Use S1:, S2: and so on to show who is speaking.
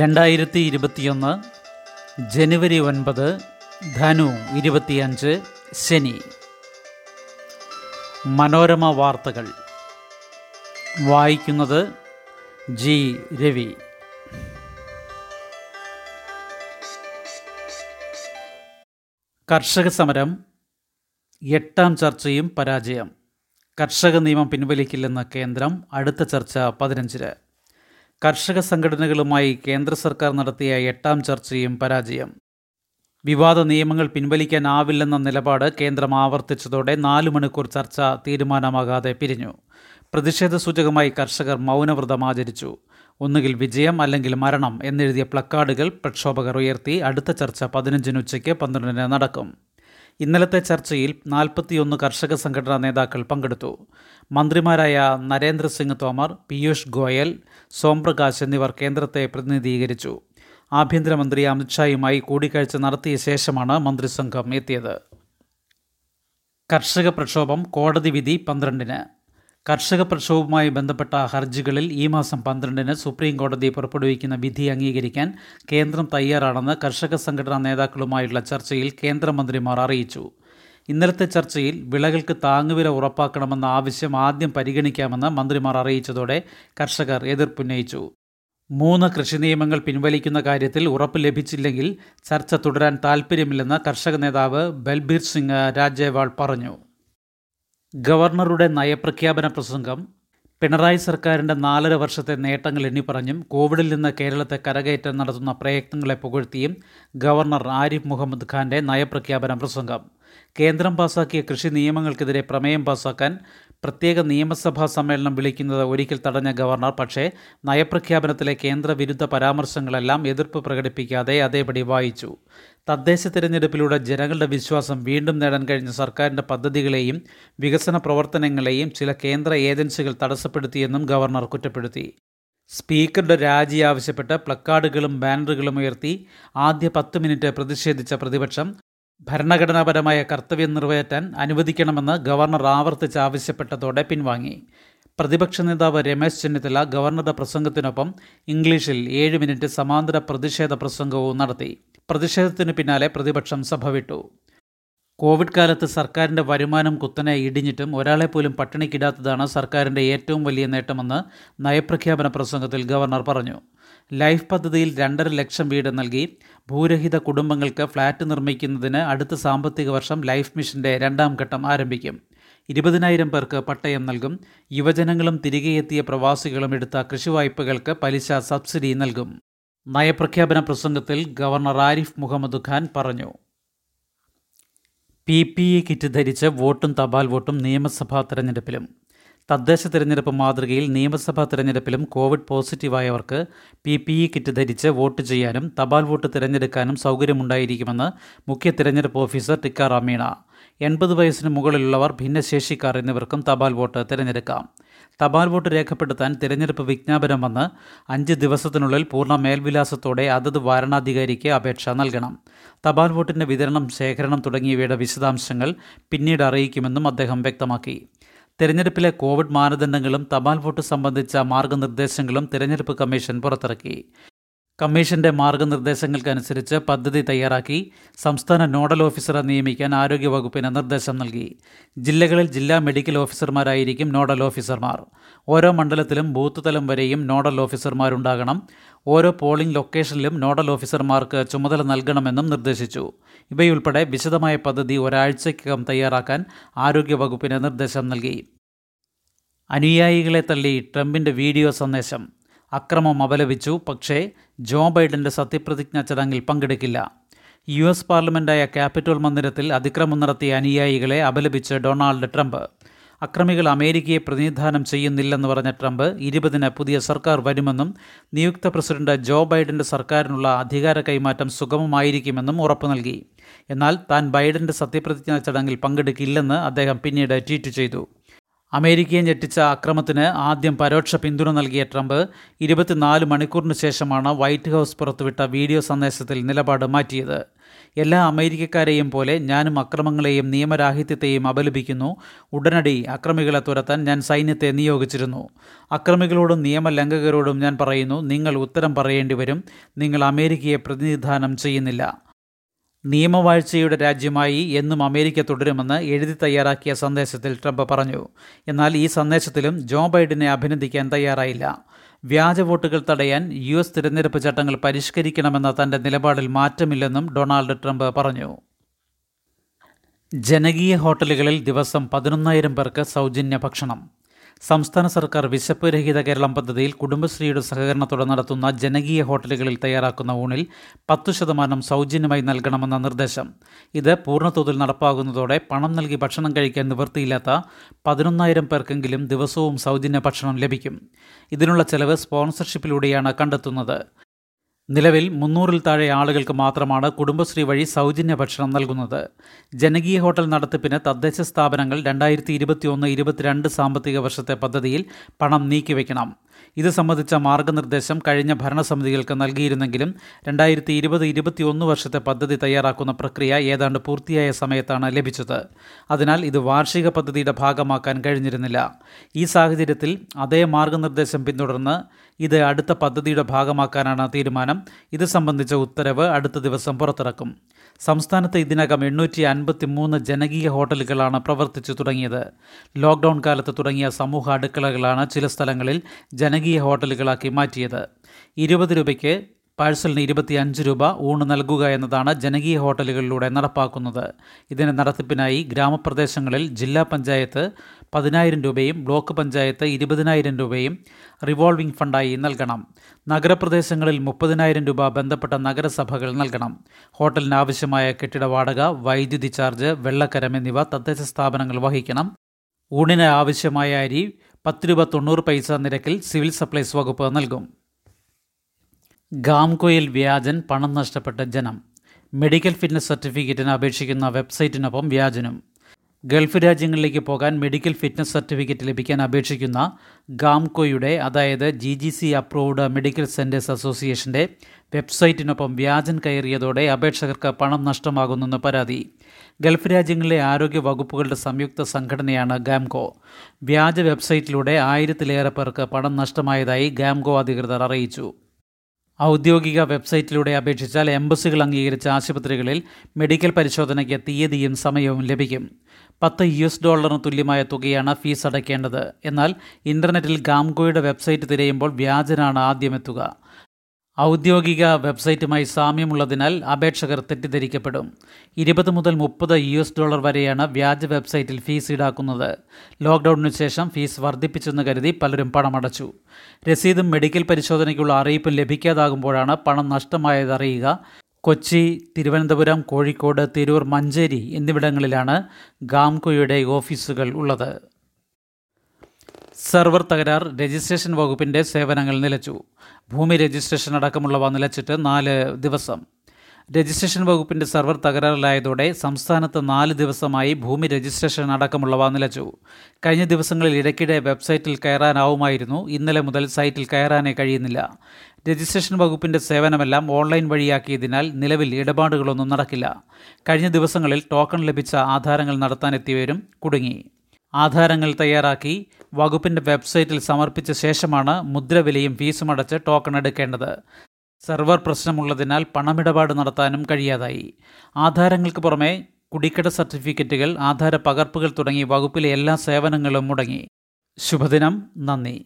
S1: രണ്ടായിരത്തി ഇരുപത്തിയൊന്ന് ജനുവരി ഒൻപത് ധനു ഇരുപത്തിയഞ്ച് ശനി മനോരമ വാർത്തകൾ വായിക്കുന്നത് ജി രവി കർഷക സമരം എട്ടാം ചർച്ചയും പരാജയം കർഷക നിയമം പിൻവലിക്കില്ലെന്ന കേന്ദ്രം അടുത്ത ചർച്ച പതിനഞ്ചിന് കർഷക സംഘടനകളുമായി കേന്ദ്ര സർക്കാർ നടത്തിയ എട്ടാം ചർച്ചയും പരാജയം വിവാദ നിയമങ്ങൾ പിൻവലിക്കാനാവില്ലെന്ന നിലപാട് കേന്ദ്രം ആവർത്തിച്ചതോടെ നാലു മണിക്കൂർ ചർച്ച തീരുമാനമാകാതെ പിരിഞ്ഞു പ്രതിഷേധ സൂചകമായി കർഷകർ മൗനവ്രതം ആചരിച്ചു ഒന്നുകിൽ വിജയം അല്ലെങ്കിൽ മരണം എന്നെഴുതിയ പ്ലക്കാർഡുകൾ പ്രക്ഷോഭകർ ഉയർത്തി അടുത്ത ചർച്ച പതിനഞ്ചിന് ഉച്ചയ്ക്ക് പന്ത്രണ്ടിന് നടക്കും ഇന്നലത്തെ ചർച്ചയിൽ നാൽപ്പത്തിയൊന്ന് കർഷക സംഘടനാ നേതാക്കൾ പങ്കെടുത്തു മന്ത്രിമാരായ നരേന്ദ്രസിംഗ് തോമർ പീയൂഷ് ഗോയൽ സോംപ്രകാശ് എന്നിവർ കേന്ദ്രത്തെ പ്രതിനിധീകരിച്ചു ആഭ്യന്തരമന്ത്രി അമിത്ഷായുമായി കൂടിക്കാഴ്ച നടത്തിയ ശേഷമാണ് മന്ത്രിസംഘം എത്തിയത് കർഷക പ്രക്ഷോഭം കോടതി വിധി പന്ത്രണ്ടിന് കർഷക പ്രക്ഷോഭവുമായി ബന്ധപ്പെട്ട ഹർജികളിൽ ഈ മാസം പന്ത്രണ്ടിന് സുപ്രീം കോടതി പുറപ്പെടുവിക്കുന്ന വിധി അംഗീകരിക്കാൻ കേന്ദ്രം തയ്യാറാണെന്ന് കർഷക സംഘടനാ നേതാക്കളുമായുള്ള ചർച്ചയിൽ കേന്ദ്രമന്ത്രിമാർ അറിയിച്ചു ഇന്നലത്തെ ചർച്ചയിൽ വിളകൾക്ക് താങ്ങുവില ഉറപ്പാക്കണമെന്ന ആവശ്യം ആദ്യം പരിഗണിക്കാമെന്ന് മന്ത്രിമാർ അറിയിച്ചതോടെ കർഷകർ എതിർപ്പുന്നയിച്ചു മൂന്ന് കൃഷി നിയമങ്ങൾ പിൻവലിക്കുന്ന കാര്യത്തിൽ ഉറപ്പ് ലഭിച്ചില്ലെങ്കിൽ ചർച്ച തുടരാൻ താൽപ്പര്യമില്ലെന്ന് കർഷക നേതാവ് ബൽബീർ സിംഗ് രാജേവാൾ പറഞ്ഞു ഗവർണറുടെ നയപ്രഖ്യാപന പ്രസംഗം പിണറായി സർക്കാരിൻ്റെ നാലര വർഷത്തെ നേട്ടങ്ങൾ എണ്ണിപ്പറഞ്ഞും കോവിഡിൽ നിന്ന് കേരളത്തെ കരകയറ്റം നടത്തുന്ന പ്രയത്നങ്ങളെ പുകഴ്ത്തിയും ഗവർണർ ആരിഫ് മുഹമ്മദ് ഖാൻ്റെ നയപ്രഖ്യാപന പ്രസംഗം കേന്ദ്രം പാസാക്കിയ കൃഷി നിയമങ്ങൾക്കെതിരെ പ്രമേയം പാസാക്കാൻ പ്രത്യേക നിയമസഭാ സമ്മേളനം വിളിക്കുന്നത് ഒരിക്കൽ തടഞ്ഞ ഗവർണർ പക്ഷേ നയപ്രഖ്യാപനത്തിലെ കേന്ദ്രവിരുദ്ധ പരാമർശങ്ങളെല്ലാം എതിർപ്പ് പ്രകടിപ്പിക്കാതെ അതേപടി വായിച്ചു തദ്ദേശ തിരഞ്ഞെടുപ്പിലൂടെ ജനങ്ങളുടെ വിശ്വാസം വീണ്ടും നേടാൻ കഴിഞ്ഞ സർക്കാരിൻ്റെ പദ്ധതികളെയും വികസന പ്രവർത്തനങ്ങളെയും ചില കേന്ദ്ര ഏജൻസികൾ തടസ്സപ്പെടുത്തിയെന്നും ഗവർണർ കുറ്റപ്പെടുത്തി സ്പീക്കറുടെ രാജി ആവശ്യപ്പെട്ട് പ്ലക്കാർഡുകളും ബാനറുകളും ഉയർത്തി ആദ്യ പത്ത് മിനിറ്റ് പ്രതിഷേധിച്ച പ്രതിപക്ഷം ഭരണഘടനാപരമായ കർത്തവ്യം നിറവേറ്റാൻ അനുവദിക്കണമെന്ന് ഗവർണർ ആവർത്തിച്ച് ആവശ്യപ്പെട്ടതോടെ പിൻവാങ്ങി പ്രതിപക്ഷ നേതാവ് രമേശ് ചെന്നിത്തല ഗവർണറുടെ പ്രസംഗത്തിനൊപ്പം ഇംഗ്ലീഷിൽ ഏഴ് മിനിറ്റ് സമാന്തര പ്രതിഷേധ പ്രസംഗവും നടത്തി പ്രതിഷേധത്തിന് പിന്നാലെ പ്രതിപക്ഷം സഭ വിട്ടു കോവിഡ് കാലത്ത് സർക്കാരിൻ്റെ വരുമാനം കുത്തനെ ഇടിഞ്ഞിട്ടും ഒരാളെ പോലും പട്ടിണിക്കിടാത്തതാണ് സർക്കാരിൻ്റെ ഏറ്റവും വലിയ നേട്ടമെന്ന് നയപ്രഖ്യാപന പ്രസംഗത്തിൽ ഗവർണർ പറഞ്ഞു ലൈഫ് പദ്ധതിയിൽ രണ്ടര ലക്ഷം വീട് നൽകി ഭൂരഹിത കുടുംബങ്ങൾക്ക് ഫ്ളാറ്റ് നിർമ്മിക്കുന്നതിന് അടുത്ത സാമ്പത്തിക വർഷം ലൈഫ് മിഷൻ്റെ രണ്ടാം ഘട്ടം ആരംഭിക്കും ഇരുപതിനായിരം പേർക്ക് പട്ടയം നൽകും യുവജനങ്ങളും തിരികെയെത്തിയ പ്രവാസികളും എടുത്ത കൃഷിവായ്പകൾക്ക് പലിശ സബ്സിഡി നൽകും നയപ്രഖ്യാപന പ്രസംഗത്തിൽ ഗവർണർ ആരിഫ് മുഹമ്മദ് ഖാൻ പറഞ്ഞു പി പി ഇ കിറ്റ് ധരിച്ച് വോട്ടും തപാൽ വോട്ടും നിയമസഭാ തെരഞ്ഞെടുപ്പിലും തദ്ദേശ തിരഞ്ഞെടുപ്പ് മാതൃകയിൽ നിയമസഭാ തിരഞ്ഞെടുപ്പിലും കോവിഡ് പോസിറ്റീവായവർക്ക് പി പി ഇ കിറ്റ് ധരിച്ച് വോട്ട് ചെയ്യാനും തപാൽ വോട്ട് തിരഞ്ഞെടുക്കാനും സൗകര്യമുണ്ടായിരിക്കുമെന്ന് മുഖ്യ തിരഞ്ഞെടുപ്പ് ഓഫീസർ ടിക്കാറാമീണ എൺപത് വയസ്സിന് മുകളിലുള്ളവർ ഭിന്നശേഷിക്കാർ എന്നിവർക്കും തപാൽ വോട്ട് തിരഞ്ഞെടുക്കാം തപാൽ വോട്ട് രേഖപ്പെടുത്താൻ തിരഞ്ഞെടുപ്പ് വിജ്ഞാപനം വന്ന് അഞ്ച് ദിവസത്തിനുള്ളിൽ പൂർണ്ണ മേൽവിലാസത്തോടെ അതത് വാരണാധികാരിക്ക് അപേക്ഷ നൽകണം തപാൽ വോട്ടിൻ്റെ വിതരണം ശേഖരണം തുടങ്ങിയവയുടെ വിശദാംശങ്ങൾ പിന്നീട് അറിയിക്കുമെന്നും അദ്ദേഹം വ്യക്തമാക്കി തെരഞ്ഞെടുപ്പിലെ കോവിഡ് മാനദണ്ഡങ്ങളും തപാൽ വോട്ട് സംബന്ധിച്ച മാർഗനിർദ്ദേശങ്ങളും തെരഞ്ഞെടുപ്പ് കമ്മീഷൻ പുറത്തിറക്കി കമ്മീഷന്റെ മാർഗനിർദ്ദേശങ്ങൾക്കനുസരിച്ച് പദ്ധതി തയ്യാറാക്കി സംസ്ഥാന നോഡൽ ഓഫീസറെ നിയമിക്കാൻ ആരോഗ്യവകുപ്പിന് നിർദ്ദേശം നൽകി ജില്ലകളിൽ ജില്ലാ മെഡിക്കൽ ഓഫീസർമാരായിരിക്കും നോഡൽ ഓഫീസർമാർ ഓരോ മണ്ഡലത്തിലും ബൂത്ത് തലം വരെയും നോഡൽ ഓഫീസർമാരുണ്ടാകണം ഓരോ പോളിംഗ് ലൊക്കേഷനിലും നോഡൽ ഓഫീസർമാർക്ക് ചുമതല നൽകണമെന്നും നിർദ്ദേശിച്ചു ഇവയുൾപ്പെടെ വിശദമായ പദ്ധതി ഒരാഴ്ചയ്ക്കകം തയ്യാറാക്കാൻ ആരോഗ്യവകുപ്പിന് നിർദ്ദേശം നൽകി അനുയായികളെ തള്ളി ട്രംപിന്റെ വീഡിയോ സന്ദേശം അക്രമം അപലപിച്ചു പക്ഷേ ജോ ബൈഡന്റെ സത്യപ്രതിജ്ഞാ ചടങ്ങിൽ പങ്കെടുക്കില്ല യു എസ് പാർലമെൻറ്റായ ക്യാപിറ്റോൾ മന്ദിരത്തിൽ അതിക്രമം നടത്തിയ അനുയായികളെ അപലപിച്ച് ഡൊണാൾഡ് ട്രംപ് അക്രമികൾ അമേരിക്കയെ പ്രതിനിധാനം ചെയ്യുന്നില്ലെന്ന് പറഞ്ഞ ട്രംപ് ഇരുപതിന് പുതിയ സർക്കാർ വരുമെന്നും നിയുക്ത പ്രസിഡന്റ് ജോ ബൈഡന്റെ സർക്കാരിനുള്ള അധികാര കൈമാറ്റം സുഗമമായിരിക്കുമെന്നും ഉറപ്പു നൽകി എന്നാൽ താൻ ബൈഡന്റെ സത്യപ്രതിജ്ഞാ ചടങ്ങിൽ പങ്കെടുക്കില്ലെന്ന് അദ്ദേഹം പിന്നീട് ട്വീറ്റ് ചെയ്തു അമേരിക്കയെ ഞെട്ടിച്ച അക്രമത്തിന് ആദ്യം പരോക്ഷ പിന്തുണ നൽകിയ ട്രംപ് ഇരുപത്തിനാല് മണിക്കൂറിനു ശേഷമാണ് വൈറ്റ് ഹൗസ് പുറത്തുവിട്ട വീഡിയോ സന്ദേശത്തിൽ നിലപാട് മാറ്റിയത് എല്ലാ അമേരിക്കക്കാരെയും പോലെ ഞാനും അക്രമങ്ങളെയും നിയമരാഹിത്യത്തെയും അപലപിക്കുന്നു ഉടനടി അക്രമികളെ തുരത്താൻ ഞാൻ സൈന്യത്തെ നിയോഗിച്ചിരുന്നു അക്രമികളോടും നിയമലംഘകരോടും ഞാൻ പറയുന്നു നിങ്ങൾ ഉത്തരം പറയേണ്ടി വരും നിങ്ങൾ അമേരിക്കയെ പ്രതിനിധാനം ചെയ്യുന്നില്ല നിയമവാഴ്ചയുടെ രാജ്യമായി എന്നും അമേരിക്ക തുടരുമെന്ന് എഴുതി തയ്യാറാക്കിയ സന്ദേശത്തിൽ ട്രംപ് പറഞ്ഞു എന്നാൽ ഈ സന്ദേശത്തിലും ജോ ബൈഡനെ അഭിനന്ദിക്കാൻ തയ്യാറായില്ല വ്യാജ വോട്ടുകൾ തടയാൻ യു എസ് തിരഞ്ഞെടുപ്പ് ചട്ടങ്ങൾ പരിഷ്കരിക്കണമെന്ന തന്റെ നിലപാടിൽ മാറ്റമില്ലെന്നും ഡൊണാൾഡ് ട്രംപ് പറഞ്ഞു ജനകീയ ഹോട്ടലുകളിൽ ദിവസം പതിനൊന്നായിരം പേർക്ക് സൗജന്യ ഭക്ഷണം സംസ്ഥാന സർക്കാർ വിശപ്പ് രഹിത കേരളം പദ്ധതിയിൽ കുടുംബശ്രീയുടെ സഹകരണത്തോടെ നടത്തുന്ന ജനകീയ ഹോട്ടലുകളിൽ തയ്യാറാക്കുന്ന ഊണിൽ പത്തു ശതമാനം സൗജന്യമായി നൽകണമെന്ന നിർദ്ദേശം ഇത് പൂർണ്ണതോതിൽ നടപ്പാകുന്നതോടെ പണം നൽകി ഭക്ഷണം കഴിക്കാൻ നിവൃത്തിയില്ലാത്ത പതിനൊന്നായിരം പേർക്കെങ്കിലും ദിവസവും സൗജന്യ ഭക്ഷണം ലഭിക്കും ഇതിനുള്ള ചെലവ് സ്പോൺസർഷിപ്പിലൂടെയാണ് കണ്ടെത്തുന്നത് നിലവിൽ മുന്നൂറിൽ താഴെ ആളുകൾക്ക് മാത്രമാണ് കുടുംബശ്രീ വഴി സൗജന്യ ഭക്ഷണം നൽകുന്നത് ജനകീയ ഹോട്ടൽ നടത്തിപ്പിന് തദ്ദേശ സ്ഥാപനങ്ങൾ രണ്ടായിരത്തി ഇരുപത്തിയൊന്ന് ഇരുപത്തിരണ്ട് സാമ്പത്തിക വർഷത്തെ പദ്ധതിയിൽ പണം നീക്കിവെക്കണം ഇത് സംബന്ധിച്ച മാർഗനിർദ്ദേശം കഴിഞ്ഞ ഭരണസമിതികൾക്ക് നൽകിയിരുന്നെങ്കിലും രണ്ടായിരത്തി ഇരുപത് ഇരുപത്തിയൊന്ന് വർഷത്തെ പദ്ധതി തയ്യാറാക്കുന്ന പ്രക്രിയ ഏതാണ്ട് പൂർത്തിയായ സമയത്താണ് ലഭിച്ചത് അതിനാൽ ഇത് വാർഷിക പദ്ധതിയുടെ ഭാഗമാക്കാൻ കഴിഞ്ഞിരുന്നില്ല ഈ സാഹചര്യത്തിൽ അതേ മാർഗനിർദ്ദേശം പിന്തുടർന്ന് ഇത് അടുത്ത പദ്ധതിയുടെ ഭാഗമാക്കാനാണ് തീരുമാനം ഇത് സംബന്ധിച്ച ഉത്തരവ് അടുത്ത ദിവസം പുറത്തിറക്കും സംസ്ഥാനത്ത് ഇതിനകം എണ്ണൂറ്റി അൻപത്തി മൂന്ന് ജനകീയ ഹോട്ടലുകളാണ് പ്രവർത്തിച്ചു തുടങ്ങിയത് ലോക്ക്ഡൌൺ കാലത്ത് തുടങ്ങിയ സമൂഹ അടുക്കളകളാണ് ചില സ്ഥലങ്ങളിൽ ജനകീയ ഹോട്ടലുകളാക്കി മാറ്റിയത് ഇരുപത് രൂപയ്ക്ക് പാഴ്സലിന് ഇരുപത്തിയഞ്ച് രൂപ ഊണ് നൽകുക എന്നതാണ് ജനകീയ ഹോട്ടലുകളിലൂടെ നടപ്പാക്കുന്നത് ഇതിന് നടത്തിപ്പിനായി ഗ്രാമപ്രദേശങ്ങളിൽ ജില്ലാ പഞ്ചായത്ത് പതിനായിരം രൂപയും ബ്ലോക്ക് പഞ്ചായത്ത് ഇരുപതിനായിരം രൂപയും റിവോൾവിംഗ് ഫണ്ടായി നൽകണം നഗരപ്രദേശങ്ങളിൽ മുപ്പതിനായിരം രൂപ ബന്ധപ്പെട്ട നഗരസഭകൾ നൽകണം ഹോട്ടലിന് ആവശ്യമായ കെട്ടിട വാടക വൈദ്യുതി ചാർജ് വെള്ളക്കരം എന്നിവ തദ്ദേശ സ്ഥാപനങ്ങൾ വഹിക്കണം ഊണിന് ആവശ്യമായ അരി പത്ത് രൂപ തൊണ്ണൂറ് പൈസ നിരക്കിൽ സിവിൽ സപ്ലൈസ് വകുപ്പ് നൽകും ഗാംകോയിൽ വ്യാജൻ പണം നഷ്ടപ്പെട്ട ജനം മെഡിക്കൽ ഫിറ്റ്നസ് സർട്ടിഫിക്കറ്റിന് അപേക്ഷിക്കുന്ന വെബ്സൈറ്റിനൊപ്പം വ്യാജനും ഗൾഫ് രാജ്യങ്ങളിലേക്ക് പോകാൻ മെഡിക്കൽ ഫിറ്റ്നസ് സർട്ടിഫിക്കറ്റ് ലഭിക്കാൻ അപേക്ഷിക്കുന്ന ഗാംകോയുടെ അതായത് G G C approved medical centres അസോസിയേഷൻ്റെ വെബ്സൈറ്റിനൊപ്പം വ്യാജൻ കയറിയതോടെ അപേക്ഷകർക്ക് പണം നഷ്ടമാകുന്നെന്ന് പരാതി ഗൾഫ് രാജ്യങ്ങളിലെ ആരോഗ്യ വകുപ്പുകളുടെ സംയുക്ത സംഘടനയാണ് ഗാംകോ വ്യാജ വെബ്സൈറ്റിലൂടെ ആയിരത്തിലേറെ പേർക്ക് പണം നഷ്ടമായതായി ഗാംകോ അധികൃതർ അറിയിച്ചു ഔദ്യോഗിക വെബ്സൈറ്റിലൂടെ അപേക്ഷിച്ചാൽ എംബസികൾ അംഗീകരിച്ച ആശുപത്രികളിൽ മെഡിക്കൽ പരിശോധനയ്ക്ക് തീയതിയും സമയവും ലഭിക്കും പത്ത് യു എസ് ഡോളറിന് തുല്യമായ തുകയാണ് ഫീസ് അടയ്ക്കേണ്ടത് എന്നാൽ ഇൻ്റർനെറ്റിൽ ഗാംഗോയുടെ വെബ്സൈറ്റ് തിരയുമ്പോൾ വ്യാജനാണ് ആദ്യമെത്തുക ഔദ്യോഗിക വെബ്സൈറ്റുമായി സാമ്യമുള്ളതിനാൽ അപേക്ഷകർ തെറ്റിദ്ധരിക്കപ്പെടും ഇരുപത് മുതൽ മുപ്പത് യു എസ് ഡോളർ വരെയാണ് വ്യാജ വെബ്സൈറ്റിൽ ഫീസ് ഈടാക്കുന്നത് ലോക്ക്ഡൌണിനു ശേഷം ഫീസ് വർദ്ധിപ്പിച്ചെന്ന് കരുതി പലരും പണമടച്ചു രസീതും മെഡിക്കൽ പരിശോധനയ്ക്കുള്ള അറിയിപ്പും ലഭിക്കാതാകുമ്പോഴാണ് പണം നഷ്ടമായത് അറിയുക കൊച്ചി തിരുവനന്തപുരം കോഴിക്കോട് തിരൂർ മഞ്ചേരി എന്നിവിടങ്ങളിലാണ് ഗാംകോയുടെ ഓഫീസുകൾ ഉള്ളത് സെർവർ തകരാർ രജിസ്ട്രേഷൻ വകുപ്പിൻ്റെ സേവനങ്ങൾ നിലച്ചു ഭൂമി രജിസ്ട്രേഷൻ അടക്കമുള്ളവ നിലച്ചിട്ട് നാല് ദിവസം രജിസ്ട്രേഷൻ വകുപ്പിൻ്റെ സെർവർ തകരാറിലായതോടെ സംസ്ഥാനത്ത് നാല് ദിവസമായി ഭൂമി രജിസ്ട്രേഷൻ അടക്കമുള്ളവ നിലച്ചു കഴിഞ്ഞ ദിവസങ്ങളിൽ ഇടയ്ക്കിടെ വെബ്സൈറ്റിൽ കയറാനാവുമായിരുന്നു ഇന്നലെ മുതൽ സൈറ്റിൽ കയറാനേ കഴിയുന്നില്ല രജിസ്ട്രേഷൻ വകുപ്പിൻ്റെ സേവനമെല്ലാം ഓൺലൈൻ വഴിയാക്കിയതിനാൽ നിലവിൽ ഇടപാടുകളൊന്നും നടക്കില്ല കഴിഞ്ഞ ദിവസങ്ങളിൽ ടോക്കൺ ലഭിച്ച ആധാരങ്ങൾ നടത്താനെത്തിയവരും കുടുങ്ങി ആധാരങ്ങൾ തയ്യാറാക്കി വകുപ്പിൻ്റെ വെബ്സൈറ്റിൽ സമർപ്പിച്ച ശേഷമാണ് മുദ്രവിലയും ഫീസും അടച്ച് ടോക്കൺ എടുക്കേണ്ടത് സെർവർ പ്രശ്നമുള്ളതിനാൽ പണമിടപാട് നടത്താനും കഴിയാതായി ആധാരങ്ങൾക്ക് പുറമെ കുടിക്കട സർട്ടിഫിക്കറ്റുകൾ ആധാര പകർപ്പുകൾ തുടങ്ങി വകുപ്പിലെ എല്ലാ സേവനങ്ങളും മുടങ്ങി ശുഭദിനം നന്ദി